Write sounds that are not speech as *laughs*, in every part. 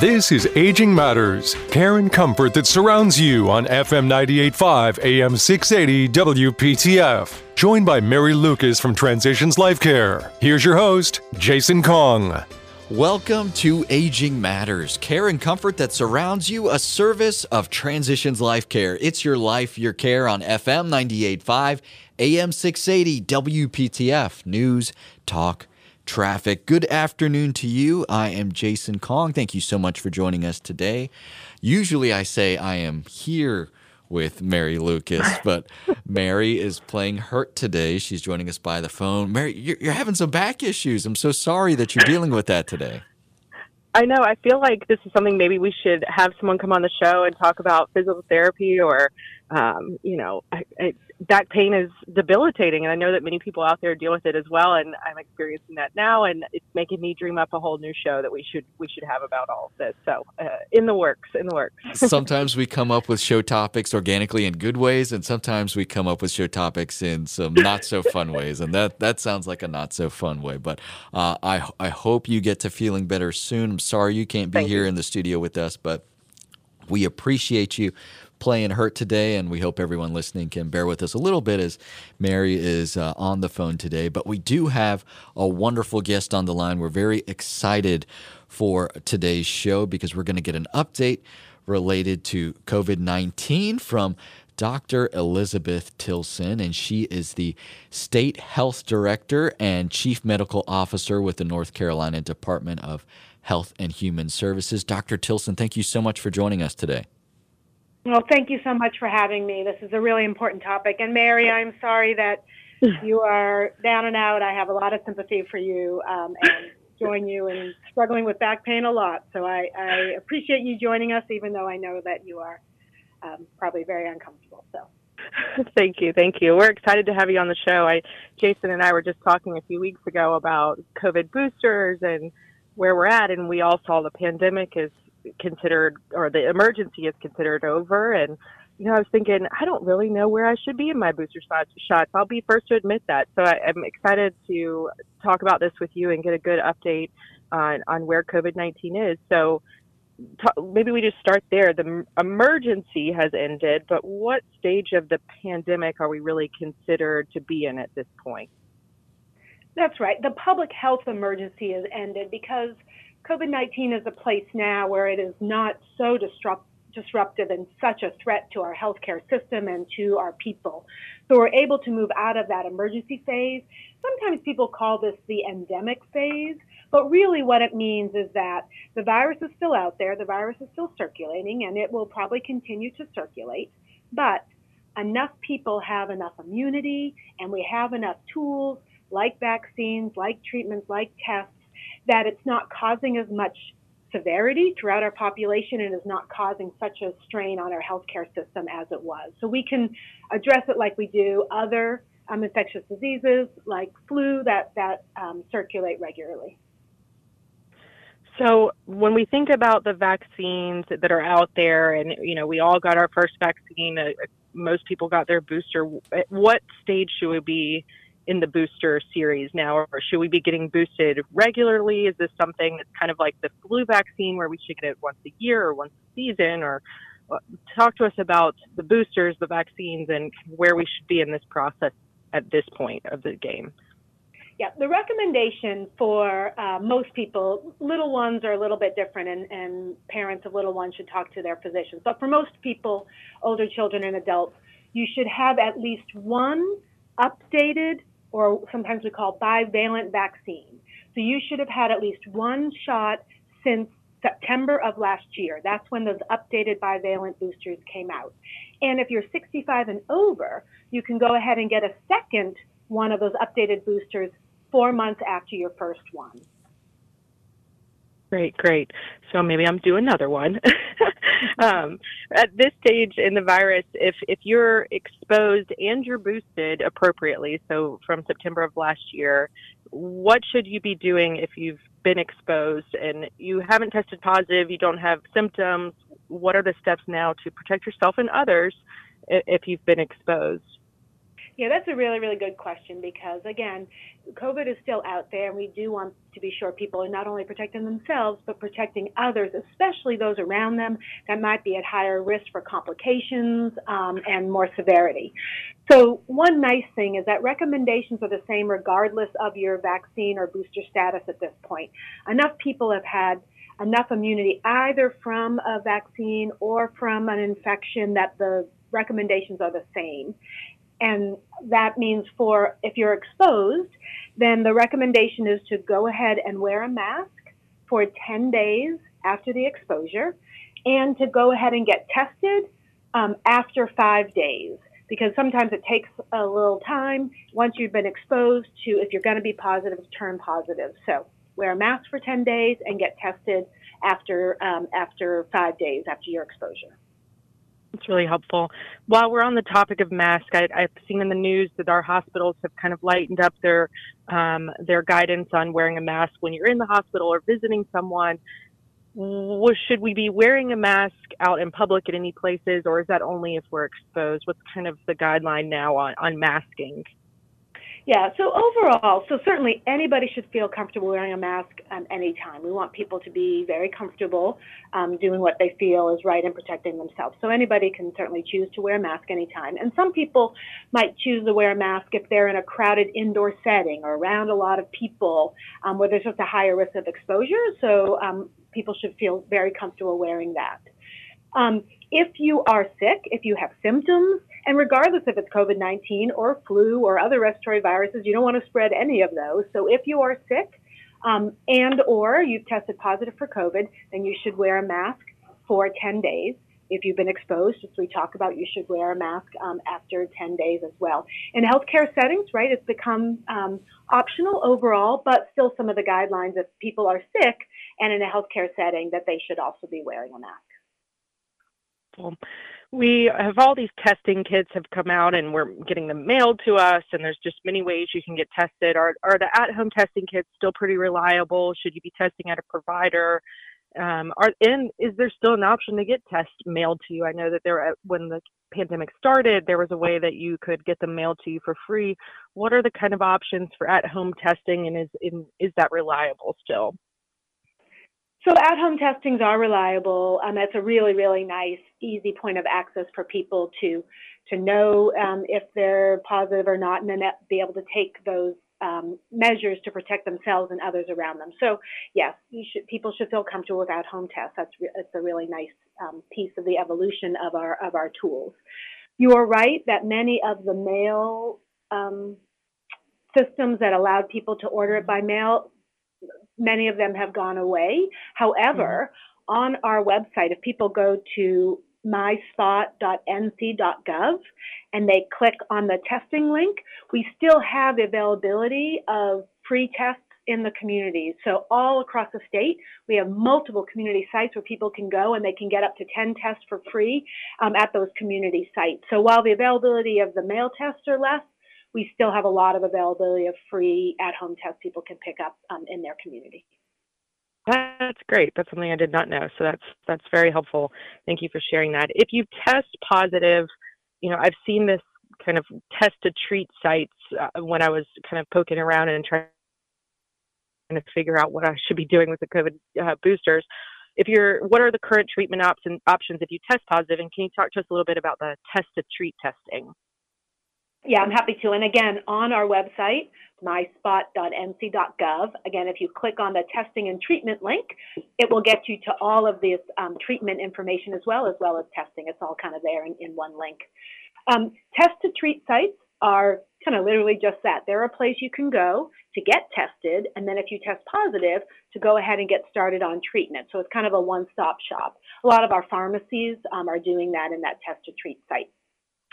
This is Aging Matters, care and comfort that surrounds you on FM 98.5 AM 680 WPTF. Joined by Mary Lucas from Transitions Life Care. Here's your host, Jason Kong. Welcome to Aging Matters, care and comfort that surrounds you, a service of Transitions Life Care. It's your life, your care on FM 98.5, AM 680, WPTF, News, Talk, Traffic. Good afternoon to you. I am Jason Kong. Thank you so much for joining us today. Usually I say I am here with Mary Lucas, *laughs* but Mary is playing hurt today. She's joining us by the phone. Mary, you're, you're having some back issues. I'm so sorry that you're dealing with that today. I know. I feel like this is something maybe we should have someone come on the show and talk about physical therapy or, um, you know, I, I, back pain is debilitating, and I know that many people out there deal with it as well. And I'm experiencing that now, and it's making me dream up a whole new show that we should we should have about all of this. So, uh, in the works, in the works. *laughs* sometimes we come up with show topics organically in good ways, and sometimes we come up with show topics in some not so fun ways, and that that sounds like a not so fun way. But uh, I I hope you get to feeling better soon. I'm sorry you can't be Thank here you. in the studio with us, but we appreciate you playing hurt today, and we hope everyone listening can bear with us a little bit as Mary is uh, on the phone today. But we do have a wonderful guest on the line. We're very excited for today's show because we're going to get an update related to COVID 19 from Dr. Elizabeth Tilson, and she is the State Health Director and Chief Medical Officer with the North Carolina Department of Health and Human Services. Dr. Tilson, thank you so much for joining us today. Well, thank you so much for having me. This is a really important topic. And Mary, I'm sorry that *laughs* you are down and out. I have a lot of sympathy for you um, and join you in struggling with back pain a lot. So I, I appreciate you joining us, even though I know that you are um, probably very uncomfortable. So. *laughs* thank you, thank you. We're excited to have you on the show. I, Jason and I were just talking a few weeks ago about COVID boosters and where we're at, and we all saw the pandemic is considered or the emergency is considered over. And you know i was thinking i don't really know where i should be in my booster shots i'll be first to admit that. So I, i'm excited to talk about this with you and get a good update on on where covid-19 is. So t- maybe we just start there. The emergency has ended but what stage of the pandemic are we really considered to be in at this point? That's right. The public health emergency has ended because COVID 19 is a place now where it is not so disrupt, disruptive and such a threat to our healthcare system and to our people. So we're able to move out of that emergency phase. Sometimes people call this the endemic phase, but really what it means is that the virus is still out there, the virus is still circulating, and it will probably continue to circulate. But enough people have enough immunity and we have enough tools like vaccines, like treatments, like tests, that it's not causing as much severity throughout our population and is not causing such a strain on our healthcare system as it was. So we can address it like we do other um, infectious diseases like flu that, that um, circulate regularly. So when we think about the vaccines that are out there, and you know, we all got our first vaccine. Uh, most people got their booster. At what stage should we be in the booster series now, or should we be getting boosted regularly? Is this something that's kind of like the flu vaccine, where we should get it once a year or once a season? Or uh, talk to us about the boosters, the vaccines, and where we should be in this process at this point of the game. Yeah, the recommendation for uh, most people, little ones are a little bit different, and, and parents of little ones should talk to their physicians. But for most people, older children and adults, you should have at least one updated, or sometimes we call bivalent vaccine. So you should have had at least one shot since September of last year. That's when those updated bivalent boosters came out. And if you're 65 and over, you can go ahead and get a second one of those updated boosters four months after your first one. Great, great. So maybe I'm due another one. *laughs* um, at this stage in the virus, if if you're exposed and you're boosted appropriately, so from September of last year, what should you be doing if you've been exposed and you haven't tested positive, you don't have symptoms? What are the steps now to protect yourself and others if you've been exposed? Yeah, that's a really, really good question because, again, COVID is still out there, and we do want to be sure people are not only protecting themselves, but protecting others, especially those around them that might be at higher risk for complications um, and more severity. So, one nice thing is that recommendations are the same regardless of your vaccine or booster status at this point. Enough people have had enough immunity either from a vaccine or from an infection that the recommendations are the same. And that means for if you're exposed, then the recommendation is to go ahead and wear a mask for 10 days after the exposure and to go ahead and get tested um, after five days because sometimes it takes a little time once you've been exposed to if you're going to be positive turn positive. So wear a mask for 10 days and get tested after um, after five days after your exposure. It's really helpful. While we're on the topic of masks, I, have seen in the news that our hospitals have kind of lightened up their um, their guidance on wearing a mask when you're in the hospital or visiting someone. Should we be wearing a mask out in public at any places, or is that only if we're exposed? What's kind of the guideline now on, on masking? Yeah, so overall, so certainly anybody should feel comfortable wearing a mask um, anytime. We want people to be very comfortable um, doing what they feel is right and protecting themselves. So anybody can certainly choose to wear a mask anytime. And some people might choose to wear a mask if they're in a crowded indoor setting or around a lot of people um, where there's just a higher risk of exposure. So um, people should feel very comfortable wearing that. Um, if you are sick, if you have symptoms, and regardless if it's COVID 19 or flu or other respiratory viruses, you don't want to spread any of those. So if you are sick um, and or you've tested positive for COVID, then you should wear a mask for 10 days. If you've been exposed, as we talk about, you should wear a mask um, after 10 days as well. In healthcare settings, right, it's become um, optional overall, but still some of the guidelines if people are sick and in a healthcare setting that they should also be wearing a mask we have all these testing kits have come out and we're getting them mailed to us and there's just many ways you can get tested. Are, are the at-home testing kits still pretty reliable? Should you be testing at a provider? Um, are and is there still an option to get tests mailed to you? I know that there when the pandemic started there was a way that you could get them mailed to you for free. What are the kind of options for at-home testing and is is that reliable still so at-home testings are reliable. Um, that's a really, really nice, easy point of access for people to to know um, if they're positive or not, and then be able to take those um, measures to protect themselves and others around them. So yes, should, people should feel comfortable with at-home tests. That's re- it's a really nice um, piece of the evolution of our of our tools. You are right that many of the mail um, systems that allowed people to order it by mail many of them have gone away. However, mm-hmm. on our website, if people go to myspot.nc.gov and they click on the testing link, we still have availability of free tests in the communities. So all across the state, we have multiple community sites where people can go and they can get up to 10 tests for free um, at those community sites. So while the availability of the mail tests are less, we still have a lot of availability of free at-home tests people can pick up um, in their community. That's great. That's something I did not know. So that's that's very helpful. Thank you for sharing that. If you test positive, you know, I've seen this kind of test to treat sites uh, when I was kind of poking around and trying to figure out what I should be doing with the COVID uh, boosters. If you're, what are the current treatment options options if you test? And can you talk to us a little bit about the test to treat testing? Yeah, I'm happy to. And again, on our website, myspot.nc.gov, again, if you click on the testing and treatment link, it will get you to all of this um, treatment information as well, as well as testing. It's all kind of there in, in one link. Um, test to treat sites are kind of literally just that. They're a place you can go to get tested, and then if you test positive, to go ahead and get started on treatment. So it's kind of a one stop shop. A lot of our pharmacies um, are doing that in that test to treat site.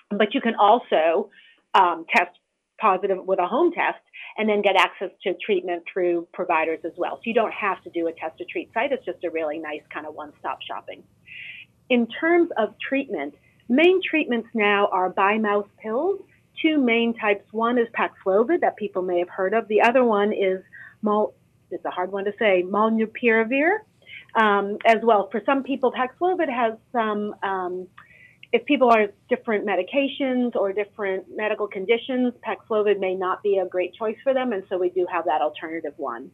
But you can also um, test positive with a home test and then get access to treatment through providers as well. So you don't have to do a test to treat site. It's just a really nice kind of one stop shopping. In terms of treatment, main treatments now are by mouth pills. Two main types. One is Paxlovid that people may have heard of. The other one is it's a hard one to say, Molnupiravir. Um, as well, for some people, Paxlovid has some um, if people are different medications or different medical conditions, Paxlovid may not be a great choice for them, and so we do have that alternative one.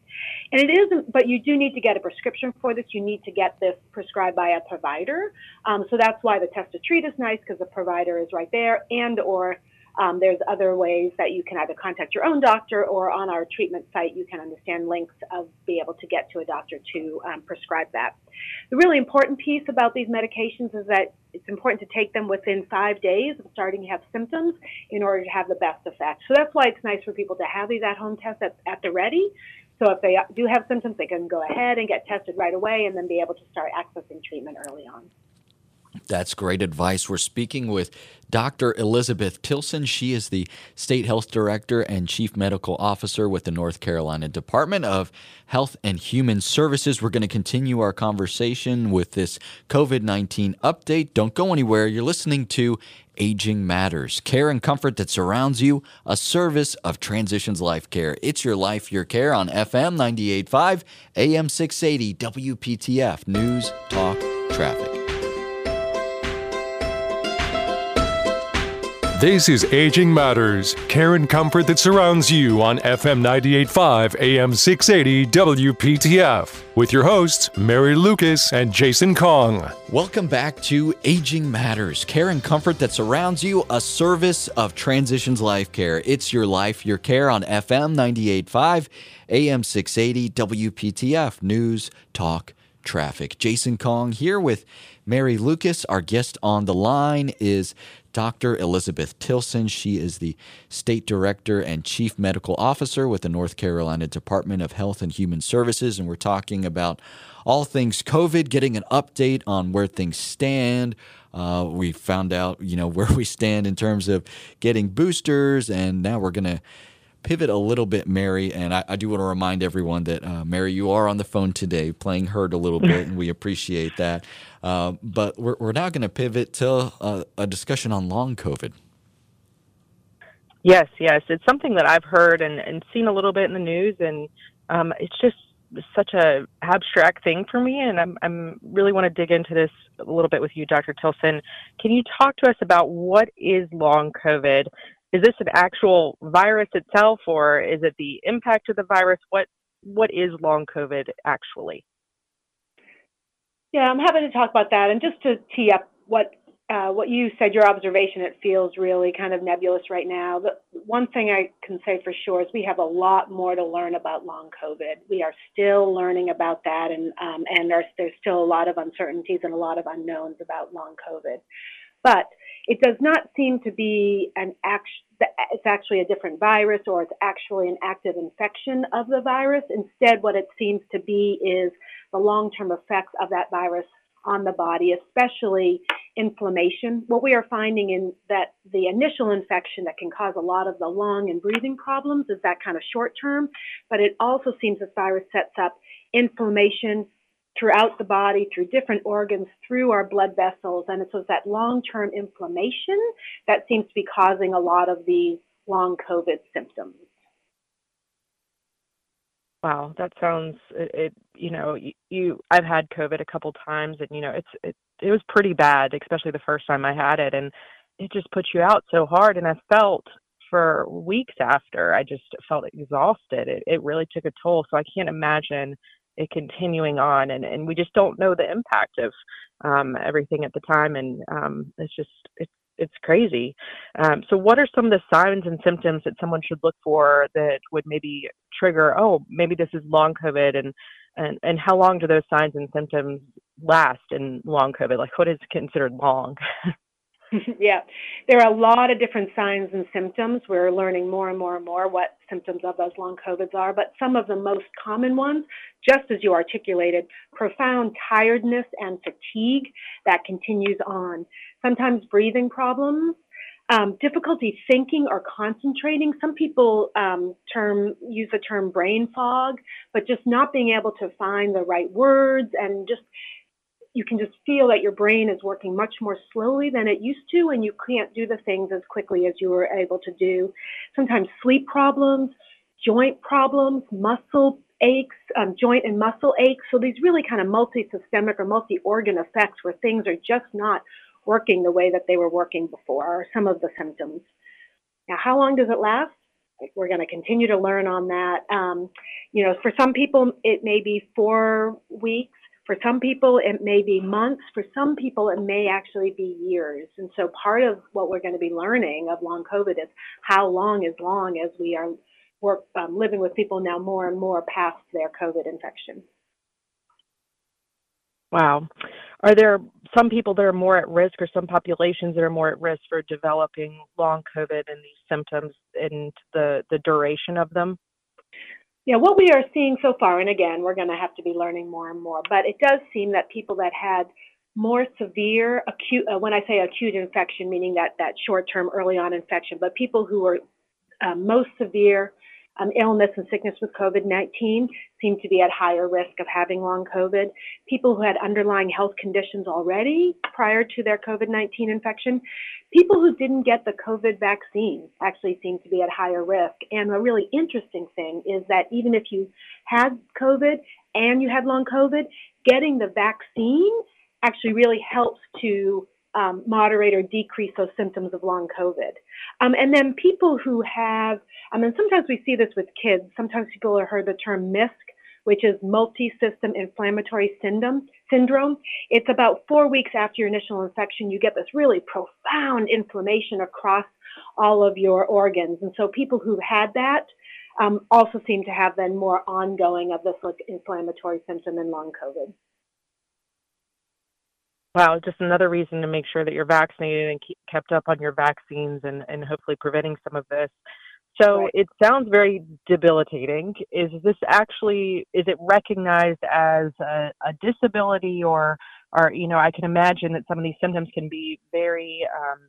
And it is, but you do need to get a prescription for this. You need to get this prescribed by a provider. Um, so that's why the test to treat is nice because the provider is right there, and or um, there's other ways that you can either contact your own doctor or on our treatment site, you can understand links of be able to get to a doctor to um, prescribe that. The really important piece about these medications is that it's important to take them within five days of starting to have symptoms in order to have the best effect. So that's why it's nice for people to have these at home tests at, at the ready. So if they do have symptoms, they can go ahead and get tested right away and then be able to start accessing treatment early on. That's great advice. We're speaking with Dr. Elizabeth Tilson. She is the State Health Director and Chief Medical Officer with the North Carolina Department of Health and Human Services. We're going to continue our conversation with this COVID 19 update. Don't go anywhere. You're listening to Aging Matters care and comfort that surrounds you, a service of Transitions Life Care. It's your life, your care on FM 98.5, AM 680, WPTF News, Talk, Traffic. This is Aging Matters, care and comfort that surrounds you on FM 98.5 AM 680 WPTF with your hosts, Mary Lucas and Jason Kong. Welcome back to Aging Matters, care and comfort that surrounds you, a service of Transitions Life Care. It's your life, your care on FM 98.5 AM 680 WPTF News, Talk, Traffic. Jason Kong here with Mary Lucas. Our guest on the line is Dr. Elizabeth Tilson. She is the State Director and Chief Medical Officer with the North Carolina Department of Health and Human Services. And we're talking about all things COVID, getting an update on where things stand. Uh, we found out, you know, *laughs* where we stand in terms of getting boosters, and now we're going to pivot a little bit, Mary. And I, I do want to remind everyone that, uh, Mary, you are on the phone today playing hurt a little bit, and we *laughs* appreciate that. Uh, but we're, we're now going to pivot to a, a discussion on long COVID. Yes, yes. It's something that I've heard and, and seen a little bit in the news, and um, it's just such a abstract thing for me. And I'm, I'm really want to dig into this a little bit with you, Dr. Tilson. Can you talk to us about what is long COVID? Is this an actual virus itself, or is it the impact of the virus? What what is long COVID actually? Yeah, I'm happy to talk about that. And just to tee up what uh, what you said, your observation, it feels really kind of nebulous right now. The one thing I can say for sure is we have a lot more to learn about long COVID. We are still learning about that, and um, and there's there's still a lot of uncertainties and a lot of unknowns about long COVID. But it does not seem to be an act. It's actually a different virus, or it's actually an active infection of the virus. Instead, what it seems to be is the long-term effects of that virus on the body, especially inflammation. What we are finding in that the initial infection that can cause a lot of the lung and breathing problems is that kind of short term, but it also seems this virus sets up inflammation throughout the body, through different organs, through our blood vessels. And it's was that long term inflammation that seems to be causing a lot of these long COVID symptoms. Wow, that sounds it, it. you know, you, you. I've had COVID a couple times, and you know, it's it. It was pretty bad, especially the first time I had it, and it just puts you out so hard. And I felt for weeks after, I just felt exhausted. It it really took a toll. So I can't imagine it continuing on, and and we just don't know the impact of um, everything at the time, and um, it's just it's it's crazy. Um, so, what are some of the signs and symptoms that someone should look for that would maybe trigger? Oh, maybe this is long COVID, and and and how long do those signs and symptoms last in long COVID? Like, what is considered long? *laughs* *laughs* yeah, there are a lot of different signs and symptoms. We're learning more and more and more what symptoms of those long COVIDs are, but some of the most common ones, just as you articulated, profound tiredness and fatigue that continues on. Sometimes breathing problems, um, difficulty thinking or concentrating. Some people um, term use the term brain fog, but just not being able to find the right words and just you can just feel that your brain is working much more slowly than it used to, and you can't do the things as quickly as you were able to do. Sometimes sleep problems, joint problems, muscle aches, um, joint and muscle aches. So these really kind of multi-systemic or multi-organ effects where things are just not working the way that they were working before, are some of the symptoms. Now, how long does it last? We're going to continue to learn on that. Um, you know, for some people, it may be four weeks. For some people, it may be months. For some people, it may actually be years. And so, part of what we're going to be learning of long COVID is how long is long as we are work, um, living with people now more and more past their COVID infection. Wow. Are there some people that are more at risk or some populations that are more at risk for developing long COVID and these symptoms and the, the duration of them? Yeah, what we are seeing so far, and again, we're going to have to be learning more and more, but it does seem that people that had more severe acute, uh, when I say acute infection, meaning that, that short term early on infection, but people who were uh, most severe um, illness and sickness with COVID 19 seem to be at higher risk of having long COVID. People who had underlying health conditions already prior to their COVID 19 infection, people who didn't get the COVID vaccine actually seem to be at higher risk. And a really interesting thing is that even if you had COVID and you had long COVID, getting the vaccine actually really helps to um, moderate or decrease those symptoms of long COVID. Um, and then people who have, I mean, sometimes we see this with kids. Sometimes people have heard the term MISC, which is multi-system inflammatory syndrome. Syndrome. It's about four weeks after your initial infection, you get this really profound inflammation across all of your organs. And so people who've had that um, also seem to have then more ongoing of this like, inflammatory symptom in long COVID. Wow, just another reason to make sure that you're vaccinated and keep, kept up on your vaccines and, and hopefully preventing some of this. So right. it sounds very debilitating. Is this actually is it recognized as a, a, disability or or you know I can imagine that some of these symptoms can be very um,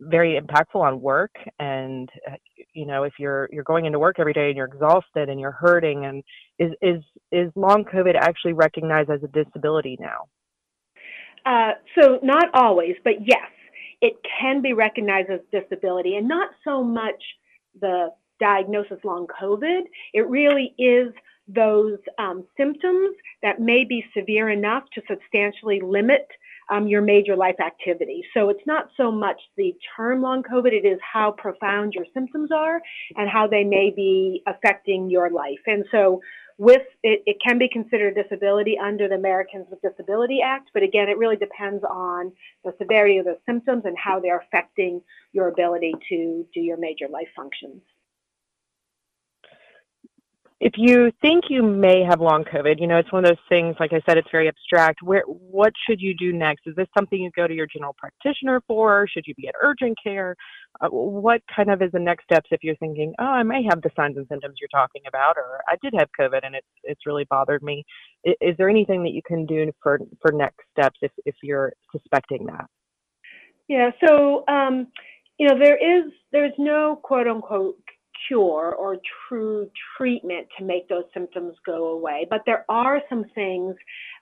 very impactful on work and uh, you know if you're you're going into work every day and you're exhausted and you're hurting and is is is long COVID actually recognized as a disability now? Uh, so not always, but yes, it can be recognized as disability and not so much the diagnosis long COVID. It really is those um, symptoms that may be severe enough to substantially limit um, your major life activity. So it's not so much the term long COVID, it is how profound your symptoms are and how they may be affecting your life. And so with it, it can be considered disability under the Americans with Disability Act, but again, it really depends on the severity of the symptoms and how they're affecting your ability to do your major life functions if you think you may have long COVID, you know, it's one of those things, like I said, it's very abstract. Where, what should you do next? Is this something you go to your general practitioner for? Should you be at urgent care? Uh, what kind of is the next steps if you're thinking, oh, I may have the signs and symptoms you're talking about, or I did have COVID and it's it's really bothered me. Is, is there anything that you can do for for next steps if if you're suspecting that? Yeah. So. Um, you know, there is there's no quote unquote cure or true treatment to make those symptoms go away. But there are some things,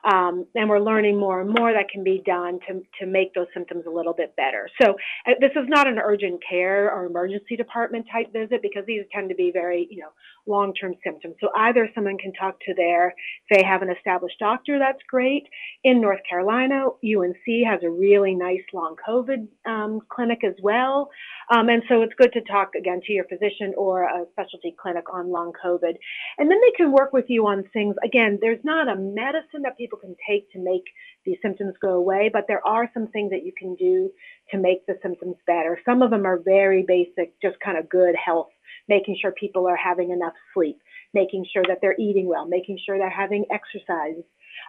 um, and we're learning more and more that can be done to, to make those symptoms a little bit better. So uh, this is not an urgent care or emergency department type visit because these tend to be very, you know, long-term symptoms. So either someone can talk to their, if they have an established doctor, that's great. In North Carolina, UNC has a really nice long COVID um, clinic as well. Um, and so it's good to talk again to your physician or a specialty clinic on long COVID. And then they can work with you on things. Again, there's not a medicine that people can take to make these symptoms go away, but there are some things that you can do to make the symptoms better. Some of them are very basic, just kind of good health making sure people are having enough sleep, making sure that they're eating well, making sure they're having exercise.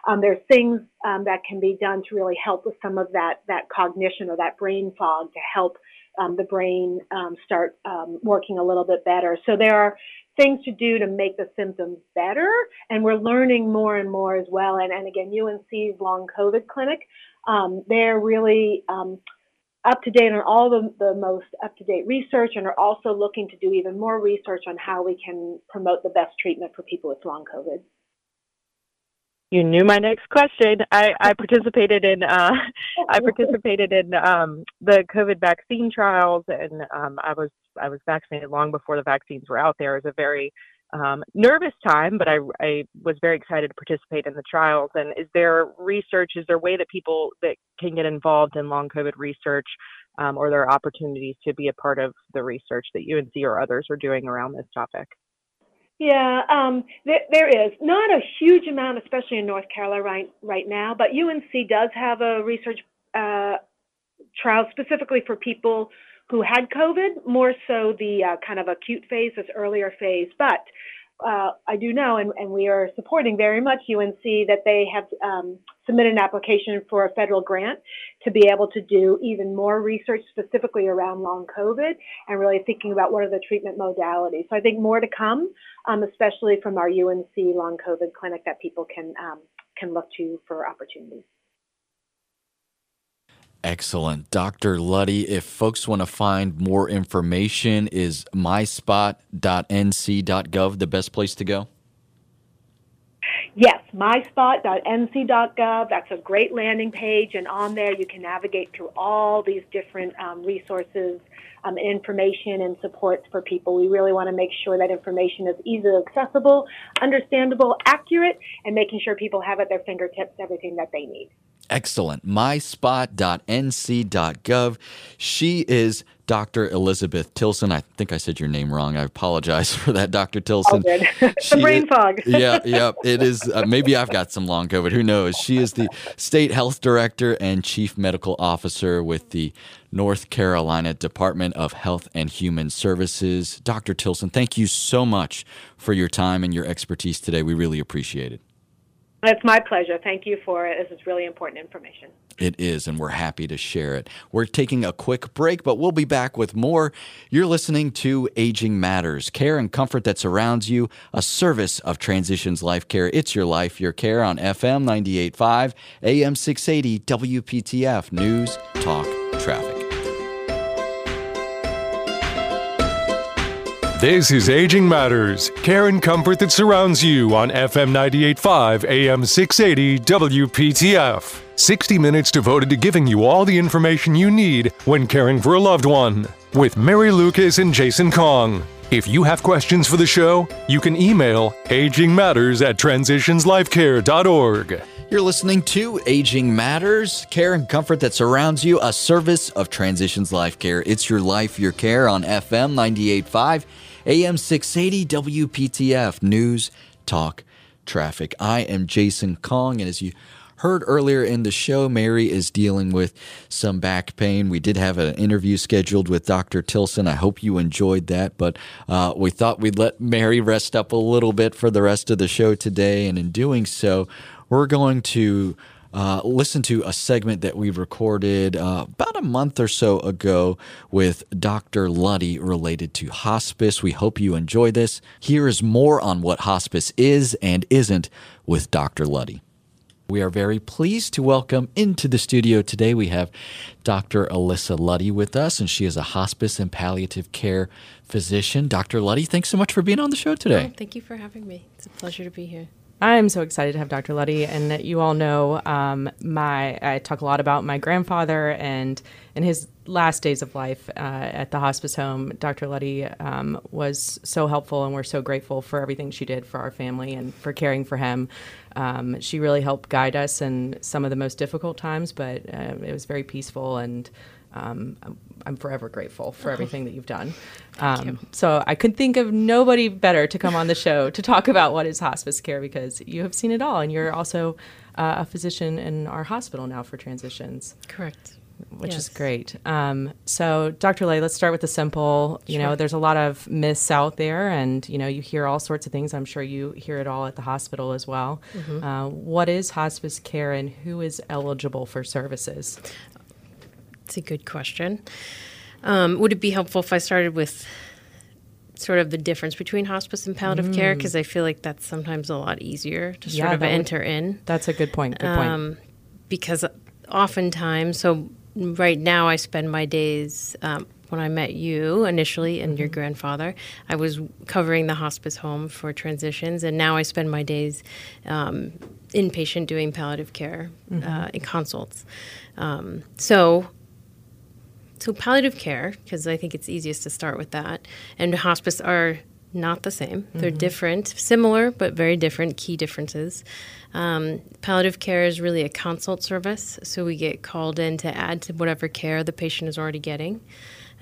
Um, there's things um, that can be done to really help with some of that that cognition or that brain fog to help um, the brain um, start um, working a little bit better. So there are things to do to make the symptoms better, and we're learning more and more as well. And, and again, UNC's long COVID clinic, um, they're really up to date on all the, the most up to date research and are also looking to do even more research on how we can promote the best treatment for people with long COVID. You knew my next question. I, I *laughs* participated in uh, I participated in um, the COVID vaccine trials, and um, I was I was vaccinated long before the vaccines were out there. It was a very um, nervous time, but I, I was very excited to participate in the trials. And is there research? Is there a way that people that can get involved in long COVID research, um, or there are opportunities to be a part of the research that UNC or others are doing around this topic? Yeah, um, there, there is not a huge amount, especially in North Carolina right, right now. But UNC does have a research uh, trial specifically for people who had COVID, more so the uh, kind of acute phase, this earlier phase. But uh, I do know, and, and, we are supporting very much UNC, that they have um, submitted an application for a federal grant to be able to do even more research specifically around long COVID and really thinking about what are the treatment modalities. So I think more to come, um, especially from our UNC long COVID clinic that people can um, can look to for opportunities. Excellent. Dr. Luddy, if folks want to find more information, is myspot.nc.gov the best place to go? Yes, myspot.nc.gov. That's a great landing page, and on there you can navigate through all these different um, resources, um, information, and supports for people. We really want to make sure that information is easily accessible, understandable, accurate, and making sure people have at their fingertips everything that they need. Excellent. myspot.nc.gov. She is Dr. Elizabeth Tilson. I think I said your name wrong. I apologize *laughs* for that, Dr. Tilson. *laughs* The brain fog. *laughs* yeah, yeah. It is. Uh, maybe I've got some long COVID. Who knows? She is the state health director and chief medical officer with the North Carolina Department of Health and Human Services. Dr. Tilson, thank you so much for your time and your expertise today. We really appreciate it. It's my pleasure. Thank you for it. This is really important information. It is, and we're happy to share it. We're taking a quick break, but we'll be back with more. You're listening to Aging Matters, care and comfort that surrounds you, a service of Transitions Life Care. It's your life, your care on FM 98.5, AM 680, WPTF News, Talk, Traffic. This is Aging Matters, care and comfort that surrounds you on FM 98.5 AM 680 WPTF. 60 minutes devoted to giving you all the information you need when caring for a loved one. With Mary Lucas and Jason Kong. If you have questions for the show, you can email agingmatters at transitionslifecare.org. You're listening to Aging Matters, care and comfort that surrounds you, a service of Transitions Life Care. It's your life, your care on FM 98.5 AM 680 WPTF News, Talk, Traffic. I am Jason Kong, and as you heard earlier in the show, Mary is dealing with some back pain. We did have an interview scheduled with Dr. Tilson. I hope you enjoyed that, but uh, we thought we'd let Mary rest up a little bit for the rest of the show today. And in doing so, we're going to uh, listen to a segment that we recorded uh, about a month or so ago with Dr. Luddy related to hospice. We hope you enjoy this. Here is more on what hospice is and isn't with Dr. Luddy. We are very pleased to welcome into the studio today. We have Dr. Alyssa Luddy with us, and she is a hospice and palliative care physician. Dr. Luddy, thanks so much for being on the show today. Oh, thank you for having me. It's a pleasure to be here. I'm so excited to have Dr. Luddy, and you all know um, my. I talk a lot about my grandfather and in his last days of life uh, at the hospice home. Dr. Luddy um, was so helpful, and we're so grateful for everything she did for our family and for caring for him. Um, she really helped guide us in some of the most difficult times, but uh, it was very peaceful and um, I'm forever grateful for oh. everything that you've done. Um, you. So I could think of nobody better to come on the show to talk about what is hospice care because you have seen it all, and you're also uh, a physician in our hospital now for transitions. Correct. Which yes. is great. Um, so, Dr. Lay, let's start with the simple. You sure. know, there's a lot of myths out there, and you know, you hear all sorts of things. I'm sure you hear it all at the hospital as well. Mm-hmm. Uh, what is hospice care, and who is eligible for services? That's a good question. Um, would it be helpful if I started with sort of the difference between hospice and palliative mm. care? Because I feel like that's sometimes a lot easier to yeah, sort of enter would, in. That's a good point. Good point. Um, because oftentimes, so right now I spend my days. Um, when I met you initially and your mm-hmm. grandfather, I was covering the hospice home for transitions, and now I spend my days um, inpatient doing palliative care mm-hmm. uh, in consults. Um, so so palliative care, because I think it's easiest to start with that, and hospice are not the same. They're different, similar, but very different, key differences. Um, palliative care is really a consult service, so we get called in to add to whatever care the patient is already getting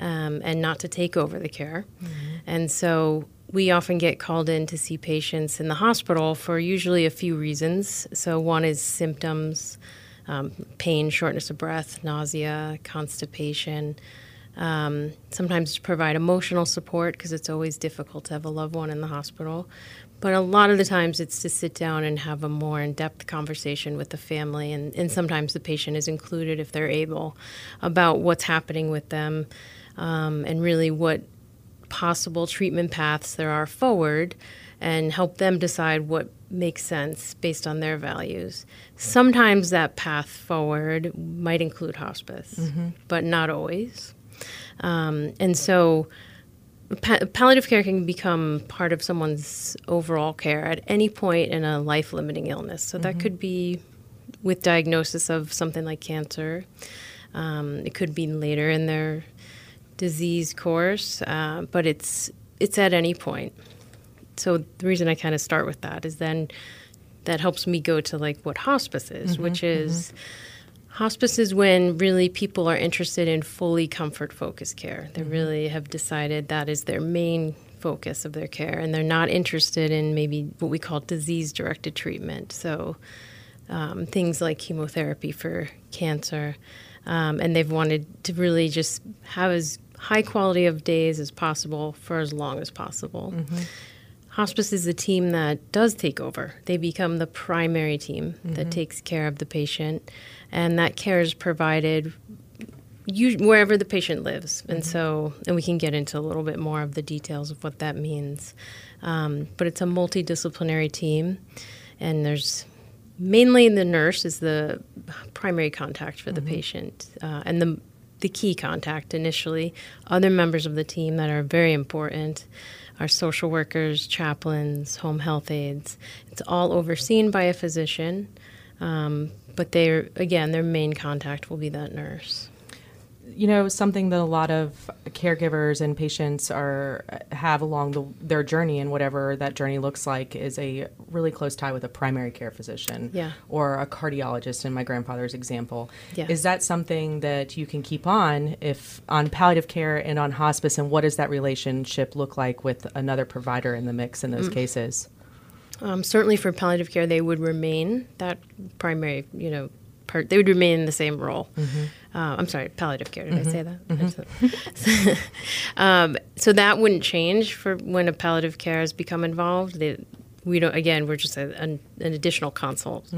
um, and not to take over the care. And so we often get called in to see patients in the hospital for usually a few reasons. So, one is symptoms, um, pain, shortness of breath, nausea, constipation. Um, sometimes to provide emotional support because it's always difficult to have a loved one in the hospital. But a lot of the times it's to sit down and have a more in depth conversation with the family, and, and sometimes the patient is included if they're able about what's happening with them um, and really what possible treatment paths there are forward and help them decide what makes sense based on their values. Sometimes that path forward might include hospice, but not always. Um, and so pa- palliative care can become part of someone's overall care at any point in a life limiting illness. So that could be with diagnosis of something like cancer. Um, it could be later in their disease course, uh, but it's it's at any point. So the reason I kind of start with that is then that helps me go to like what hospice is, which is hospice is when really people are interested in fully comfort focused care. They really have decided that is their main focus of their care, and they're not interested in maybe what we call disease directed treatment. So um, things like chemotherapy for cancer, um, and they've wanted to really just have as high quality of days as possible for as long as possible. Hospice is a team that does take over. They become the primary team that takes care of the patient, and that care is provided wherever the patient lives. And so, and we can get into a little bit more of the details of what that means. Um, but it's a multidisciplinary team, and there's mainly the nurse is the primary contact for the patient, uh, and the the key contact initially. Other members of the team that are very important are social workers, chaplains, home health aides. It's all overseen by a physician, um, but they're again their main contact will be that nurse. You know something that a lot of caregivers and patients are have along the, their journey and whatever that journey looks like is a really close tie with a primary care physician Yeah. or a cardiologist in my grandfather's example Yeah. is that something that you can keep on if on palliative care and on hospice and what does that relationship look like with another provider in the mix in those cases Um, certainly for palliative care, they would remain that primary, you know, They would remain in the same role. Uh, I'm sorry, palliative care. Did I say that? I said- *laughs* um, so that wouldn't change for when a palliative care has become involved. They, we don't. Again, we're just a, an, an additional consult.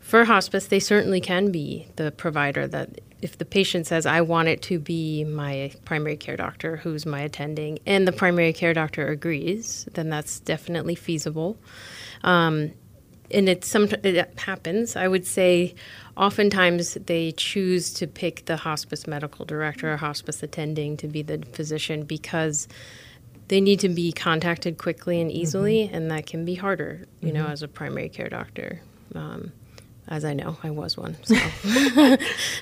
For hospice, they certainly can be the provider that if the patient says, I want it to be my primary care doctor who's my attending, and the primary care doctor agrees, then that's definitely feasible. Um, and it some it happens. I would say, oftentimes they choose to pick the hospice medical director or hospice attending to be the physician because they need to be contacted quickly and easily, and that can be harder, you know, as a primary care doctor. Um, as I know, I was one. So. *laughs*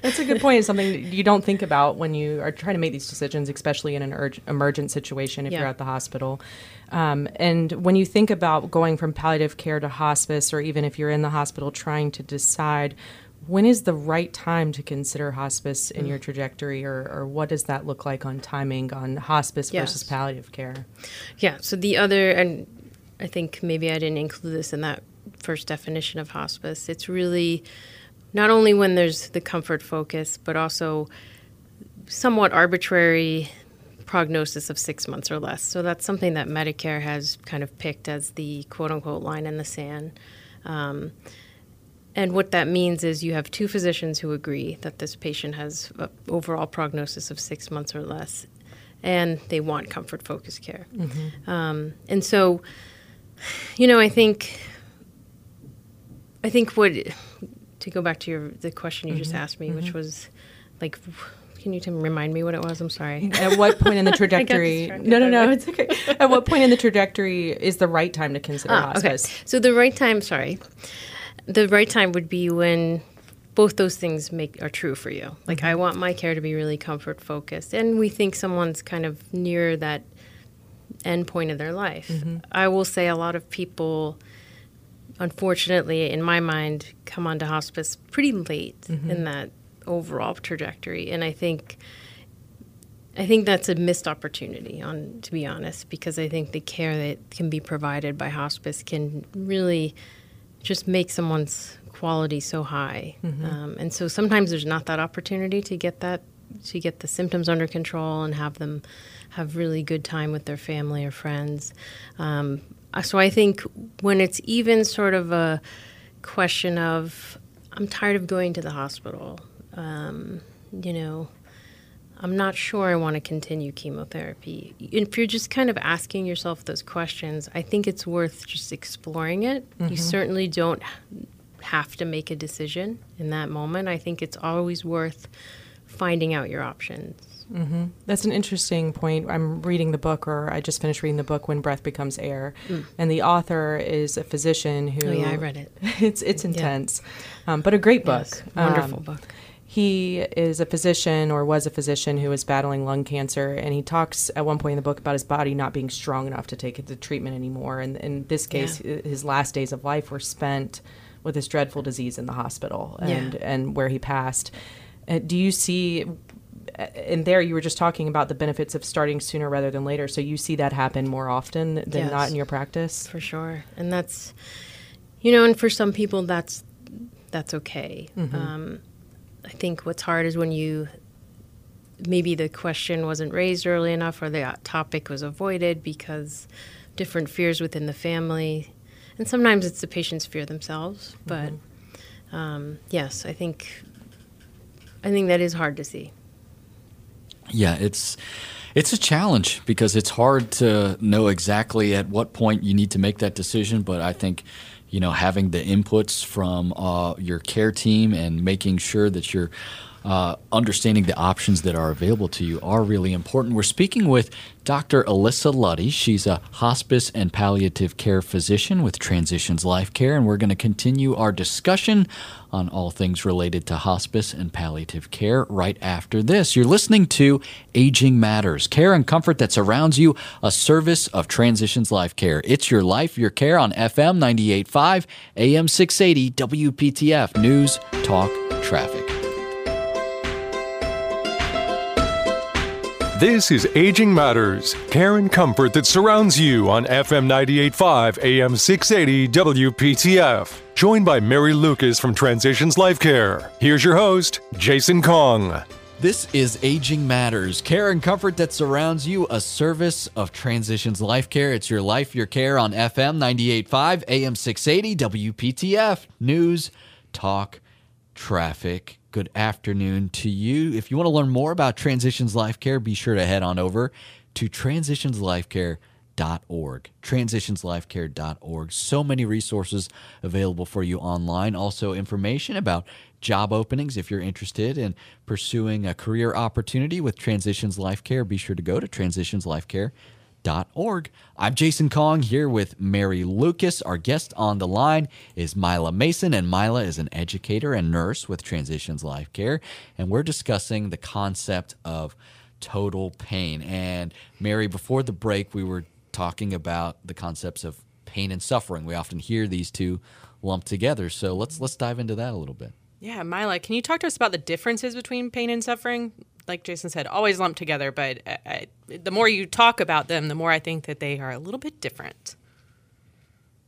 That's a good point. It's something you don't think about when you are trying to make these decisions, especially in an urg- emergent situation if Yeah. you're at the hospital. Um, and when you think about going from palliative care to hospice, or even if you're in the hospital trying to decide when is the right time to consider hospice in your trajectory, or, or what does that look like on timing on hospice versus palliative care? Yeah. So the other, and I think maybe I didn't include this in that first definition of hospice. It's really not only when there's the comfort focus, but also somewhat arbitrary prognosis of six months or less. So that's something that Medicare has kind of picked as the quote unquote line in the sand. Um, and what that means is you have two physicians who agree that this patient has an overall prognosis of six months or less, and they want comfort focused care. Um, and so, you know, I think, I think what to go back to your the question you just asked me, which was like, can you t- remind me what it was? I'm sorry. *laughs* At what point in the *laughs* trajectory? no, no, no. It's okay. At what point in the trajectory is the right time to consider Ah, okay. hospice? So the right time, sorry, the right time would be when both those things make are true for you. Like I want my care to be really comfort focused, and we think someone's kind of near that end point of their life. Mm-hmm. I will say a lot of people, unfortunately, in my mind, come onto hospice pretty late mm-hmm. in that overall trajectory, and I think. I think that's a missed opportunity on to be honest because I think the care that can be provided by hospice can really just make someone's quality so high. Mm-hmm. Um, and so sometimes there's not that opportunity to get that to get the symptoms under control and have them have really good time with their family or friends. Um, so I think when it's even sort of a question of, I'm tired of going to the hospital, um, you know, I'm not sure I want to continue chemotherapy. If you're just kind of asking yourself those questions, I think it's worth just exploring it. Mm-hmm. You certainly don't have to make a decision in that moment. I think it's always worth finding out your options. Mm-hmm. That's an interesting point. I'm reading the book, or I just finished reading the book, "When Breath Becomes Air," mm. and the author is a physician who. Oh yeah, I read it. *laughs* it's it's intense, yeah. um, but a great book. Yes, wonderful um, book. He is a physician, or was a physician, who was battling lung cancer, and he talks at one point in the book about his body not being strong enough to take the treatment anymore. And in this case, yeah. his last days of life were spent with this dreadful disease in the hospital, and yeah. and where he passed. Uh, do you see and there you were just talking about the benefits of starting sooner rather than later. So you see that happen more often than yes, not in your practice? For sure. And that's, you know, and for some people that's that's okay. Mm-hmm. Um, I think what's hard is when you maybe the question wasn't raised early enough or the topic was avoided because different fears within the family. And sometimes it's the patients fear themselves, but mm-hmm. um, yes, I think I think that is hard to see. Yeah, it's it's a challenge because it's hard to know exactly at what point you need to make that decision. But I think you know having the inputs from uh, your care team and making sure that you're uh, understanding the options that are available to you are really important. We're speaking with Dr. Alyssa Luddy. She's a hospice and palliative care physician with Transitions Life Care, and we're going to continue our discussion on all things related to hospice and palliative care right after this. You're listening to Aging Matters, care and comfort that surrounds you, a service of Transitions Life Care. It's your life, your care on FM 98.5, AM 680, WPTF News, Talk, Traffic. This is Aging Matters, care and comfort that surrounds you on FM 98.5 AM 680 WPTF. Joined by Mary Lucas from Transitions Life Care. Here's your host, Jason Kong. This is Aging Matters, care and comfort that surrounds you, a service of Transitions Life Care. It's your life, your care on FM 98.5 AM 680 WPTF. News, talk, traffic good afternoon to you. If you want to learn more about Transitions Life Care, be sure to head on over to transitionslifecare.org. Transitionslifecare.org. So many resources available for you online. Also, information about job openings. If you're interested in pursuing a career opportunity with Transitions Life Care, be sure to go to transitionslifecare.org org. I'm Jason Kong here with Mary Lucas. Our guest on the line is Mila Mason, and Mila is an educator and nurse with Transitions Life Care. And we're discussing the concept of total pain. And Mary, before the break, we were talking about the concepts of pain and suffering. We often hear these two lumped together. So let's let's dive into that a little bit. Yeah, Mila, can you talk to us about the differences between pain and suffering? Like Jason said, always lumped together. But I, I, the more you talk about them, the more I think that they are a little bit different.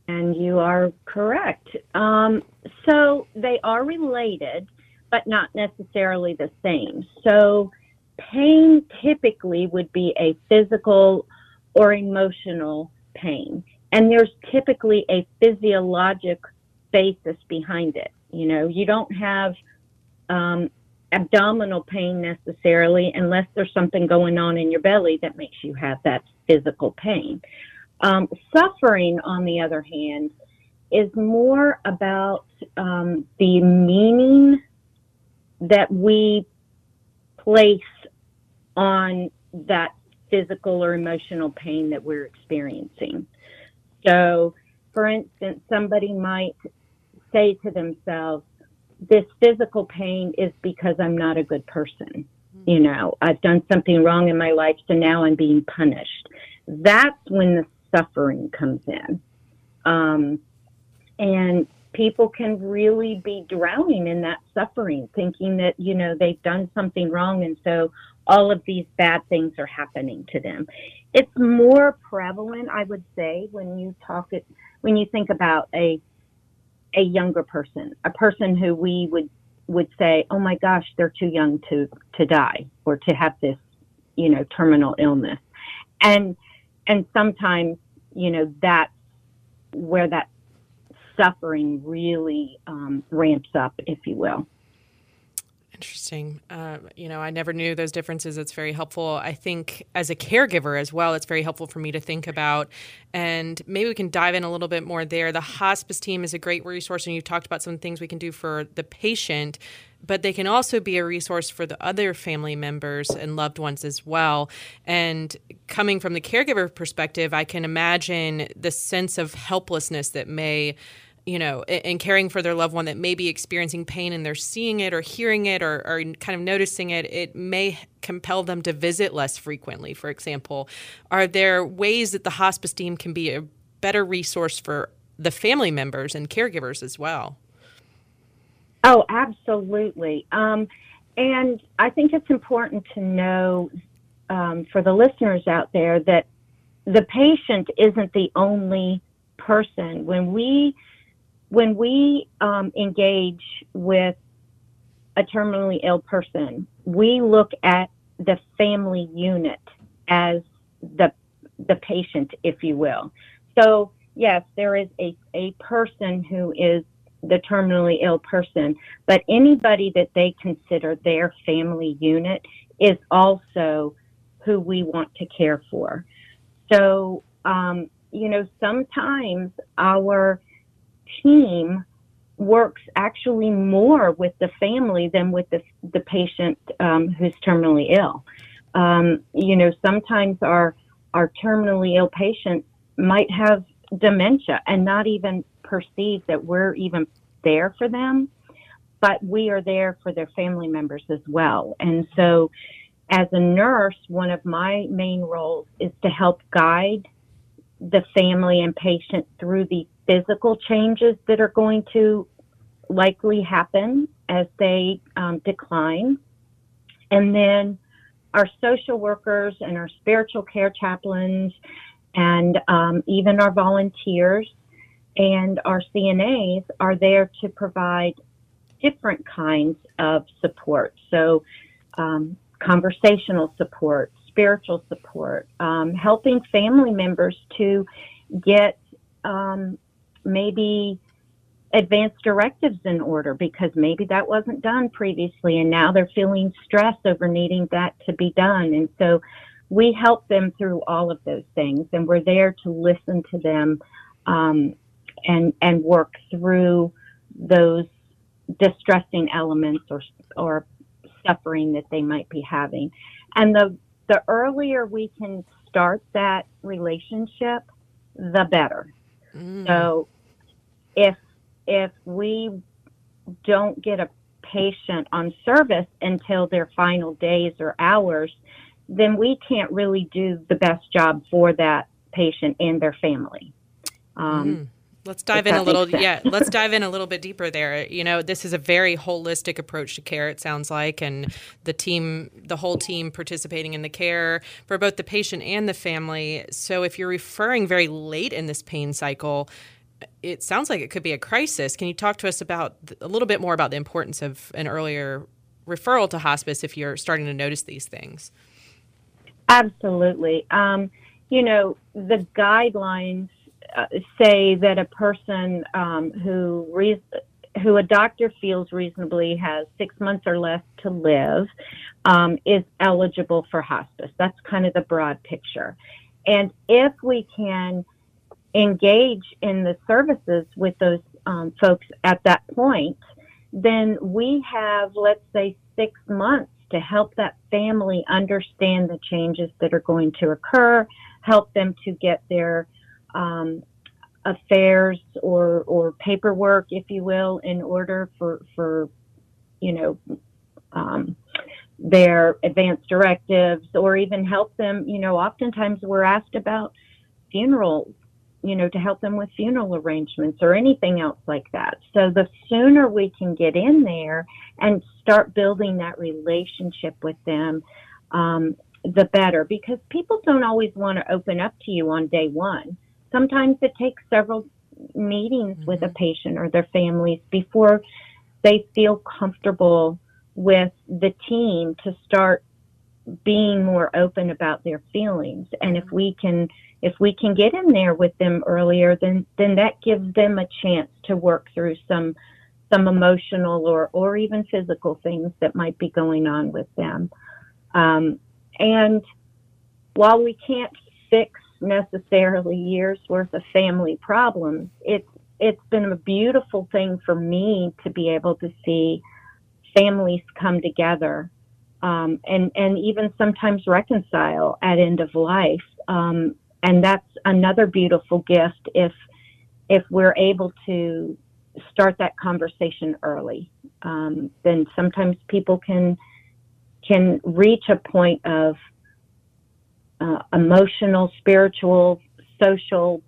And you are correct. Um, so they are related, but not necessarily the same. So pain typically would be a physical or emotional pain. And there's typically a physiologic basis behind it. You know, you don't have um, abdominal pain necessarily unless there's something going on in your belly that makes you have that physical pain. Um, suffering, on the other hand, is more about um, the meaning that we place on that physical or emotional pain that we're experiencing. So, for instance, somebody might say to themselves, this physical pain is because I'm not a good person. You know, I've done something wrong in my life, so now I'm being punished. that's when the suffering comes in. Um, and people can really be drowning in that suffering, thinking that, you know, they've done something wrong. And so all of these bad things are happening to them. It's more prevalent, I would say, when you talk it, when you think about a, a younger person, a person who we would, would say, oh my gosh, they're too young to, to die or to have this, you know, terminal illness. And, and sometimes, you know, that's where that suffering really um, ramps up, if you will. Interesting. Uh, you know, I never knew those differences. It's very helpful. I think as a caregiver as well, it's very helpful for me to think about. And maybe we can dive in a little bit more there. The hospice team is a great resource, and you've talked about some things we can do for the patient, but they can also be a resource for the other family members and loved ones as well. And coming from the caregiver perspective, I can imagine the sense of helplessness that may you know, and caring for their loved one that may be experiencing pain and they're seeing it or hearing it or, or, kind of noticing it, it may compel them to visit less frequently, for example. Are there ways that the hospice team can be a better resource for the family members and caregivers as well? Oh, absolutely. Um, and I think it's important to know um, for the listeners out there that the patient isn't the only person. When we when we um, engage with a terminally ill person, we look at the family unit as the the patient, if you will. So yes, there is a, a person who is the terminally ill person, but anybody that they consider their family unit is also who we want to care for. So, um, you know, sometimes our team works actually more with the family than with the, the patient um, who's terminally ill. Um, you know, sometimes our our terminally ill patients might have dementia and not even perceive that we're even there for them, but we are there for their family members as well. And so, as a nurse, one of my main roles is to help guide the family and patient through the physical changes that are going to likely happen as they um, decline. And then our social workers and our spiritual care chaplains and um, even our volunteers and our CNAs are there to provide different kinds of support. So, um, conversational support, spiritual support, um, helping family members to get um, maybe advance directives in order because maybe that wasn't done previously and now they're feeling stress over needing that to be done. And so we help them through all of those things and we're there to listen to them um, and, and work through those distressing elements or, or suffering that they might be having. And the, the earlier we can start that relationship, the better. Mm. So if if we don't get a patient on service until their final days or hours, then we can't really do the best job for that patient and their family. Um, mm. Let's dive in a little. Yeah, let's *laughs* dive in a little bit deeper there. You know, this is a very holistic approach to care. It sounds like, and the team, the whole team, participating in the care for both the patient and the family. So, if you're referring very late in this pain cycle, it sounds like it could be a crisis. Can you talk to us about a little bit more about the importance of an earlier referral to hospice if you're starting to notice these things? Absolutely. Um, you know, the guidelines say that a person um, who re- who a doctor feels reasonably has six months or less to live um, is eligible for hospice. That's kind of the broad picture. And if we can engage in the services with those um, folks at that point, then we have, let's say, six months to help that family understand the changes that are going to occur, help them to get their um, affairs or, or paperwork, if you will, in order for, for you know, um, their advanced directives or even help them. You know, oftentimes we're asked about funerals, you know, to help them with funeral arrangements or anything else like that. So the sooner we can get in there and start building that relationship with them, um, the better because people don't always want to open up to you on day one. Sometimes it takes several meetings mm-hmm. with a mm-hmm. patient or their families before they feel comfortable with the team to start being more open about their feelings and if we can if we can get in there with them earlier then then that gives them a chance to work through some some emotional or or even physical things that might be going on with them um, and while we can't fix necessarily years worth of family problems it's it's been a beautiful thing for me to be able to see families come together um, and and even sometimes reconcile at end of life. Um, and that's another beautiful gift if if we're able to start that conversation early. Um, then sometimes people can can reach a point of uh, emotional, spiritual, social,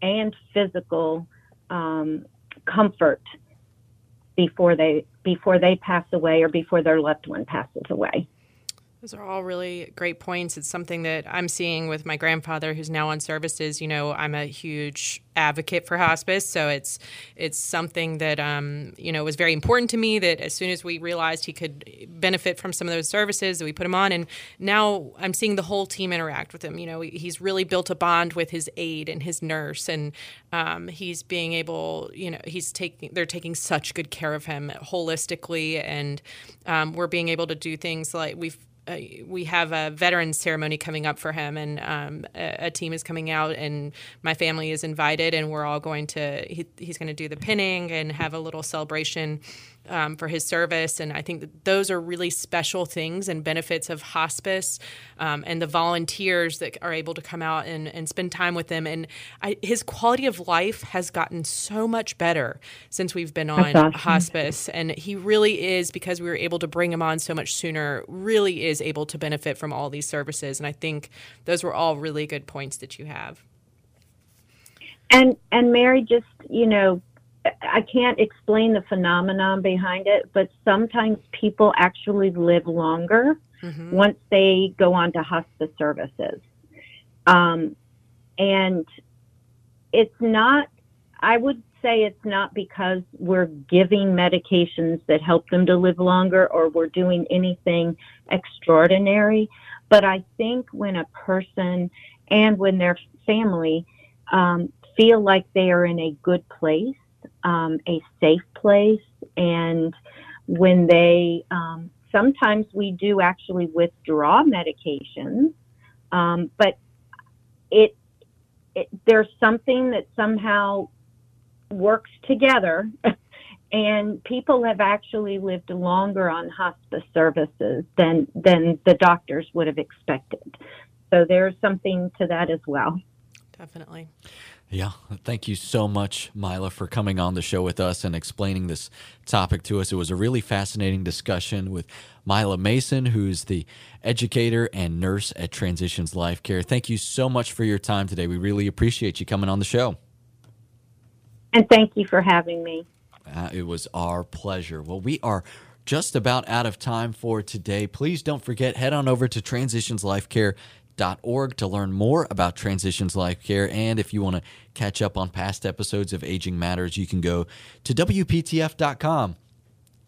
and physical um, comfort before they before they pass away or before their loved one passes away. Those are all really great points. It's something that I'm seeing with my grandfather who's now on services. You know, I'm a huge advocate for hospice, so it's it's something that um, you know was very important to me. That as soon as we realized he could benefit from some of those services, that we put him on, and now I'm seeing the whole team interact with him. You know, he's really built a bond with his aide and his nurse, and um, he's being able, you know, he's taking they're taking such good care of him holistically, and um, we're being able to do things like we've uh, we have a veterans ceremony coming up for him, and um, a, a, team is coming out, and my family is invited, and we're all going to. He, he's going to do the pinning and have a little celebration um, for his service. And I think that those are really special things and benefits of hospice um, and the volunteers that are able to come out and, and spend time with them. And I, his quality of life has gotten so much better since we've been on awesome. hospice. And he really is, because we were able to bring him on so much sooner, really is able to benefit from all these services. And I think those were all really good points that you have. And and Mary, just you know, I can't explain the phenomenon behind it, but sometimes people actually live longer mm-hmm. once they go on to hospice services. Um, and it's not, I would say it's not because we're giving medications that help them to live longer or we're doing anything extraordinary. But I think when a person and when their family um, feel like they are in a good place, um, a safe place. And when they, um, sometimes we do actually withdraw medications, um, but it, it, there's something that somehow works together. *laughs* and people have actually lived longer on hospice services than than the doctors would have expected. So there's something to that as well. Definitely. Yeah, thank you so much, Mila, for coming on the show with us and explaining this topic to us. It was a really fascinating discussion with Mila Mason, who's the educator and nurse at Transitions Life Care. Thank you so much for your time today. We really appreciate you coming on the show. And thank you for having me. Uh, it was our pleasure. Well, we are just about out of time for today. Please don't forget, head on over to Transitions Life Care org to learn more about Transitions Life Care. And if you want to catch up on past episodes of Aging Matters, you can go to WPTF.com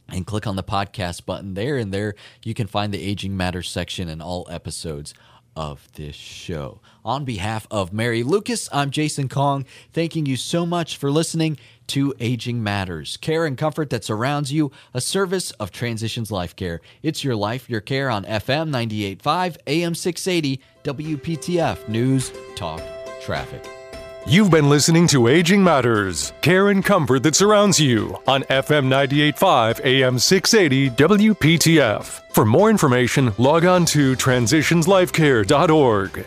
and click on the podcast button there. And there you can find the Aging Matters section and all episodes of this show. On behalf of Mary Lucas, I'm Jason Kong, thanking you so much for listening to Aging Matters, care and comfort that surrounds you, a service of Transitions Life Care. It's your life, your care on FM 98.5, AM 680, WPTF News, Talk, Traffic. You've been listening to Aging Matters, care and comfort that surrounds you on FM 98.5 AM 680 WPTF. For more information, log on to transitionslifecare.org.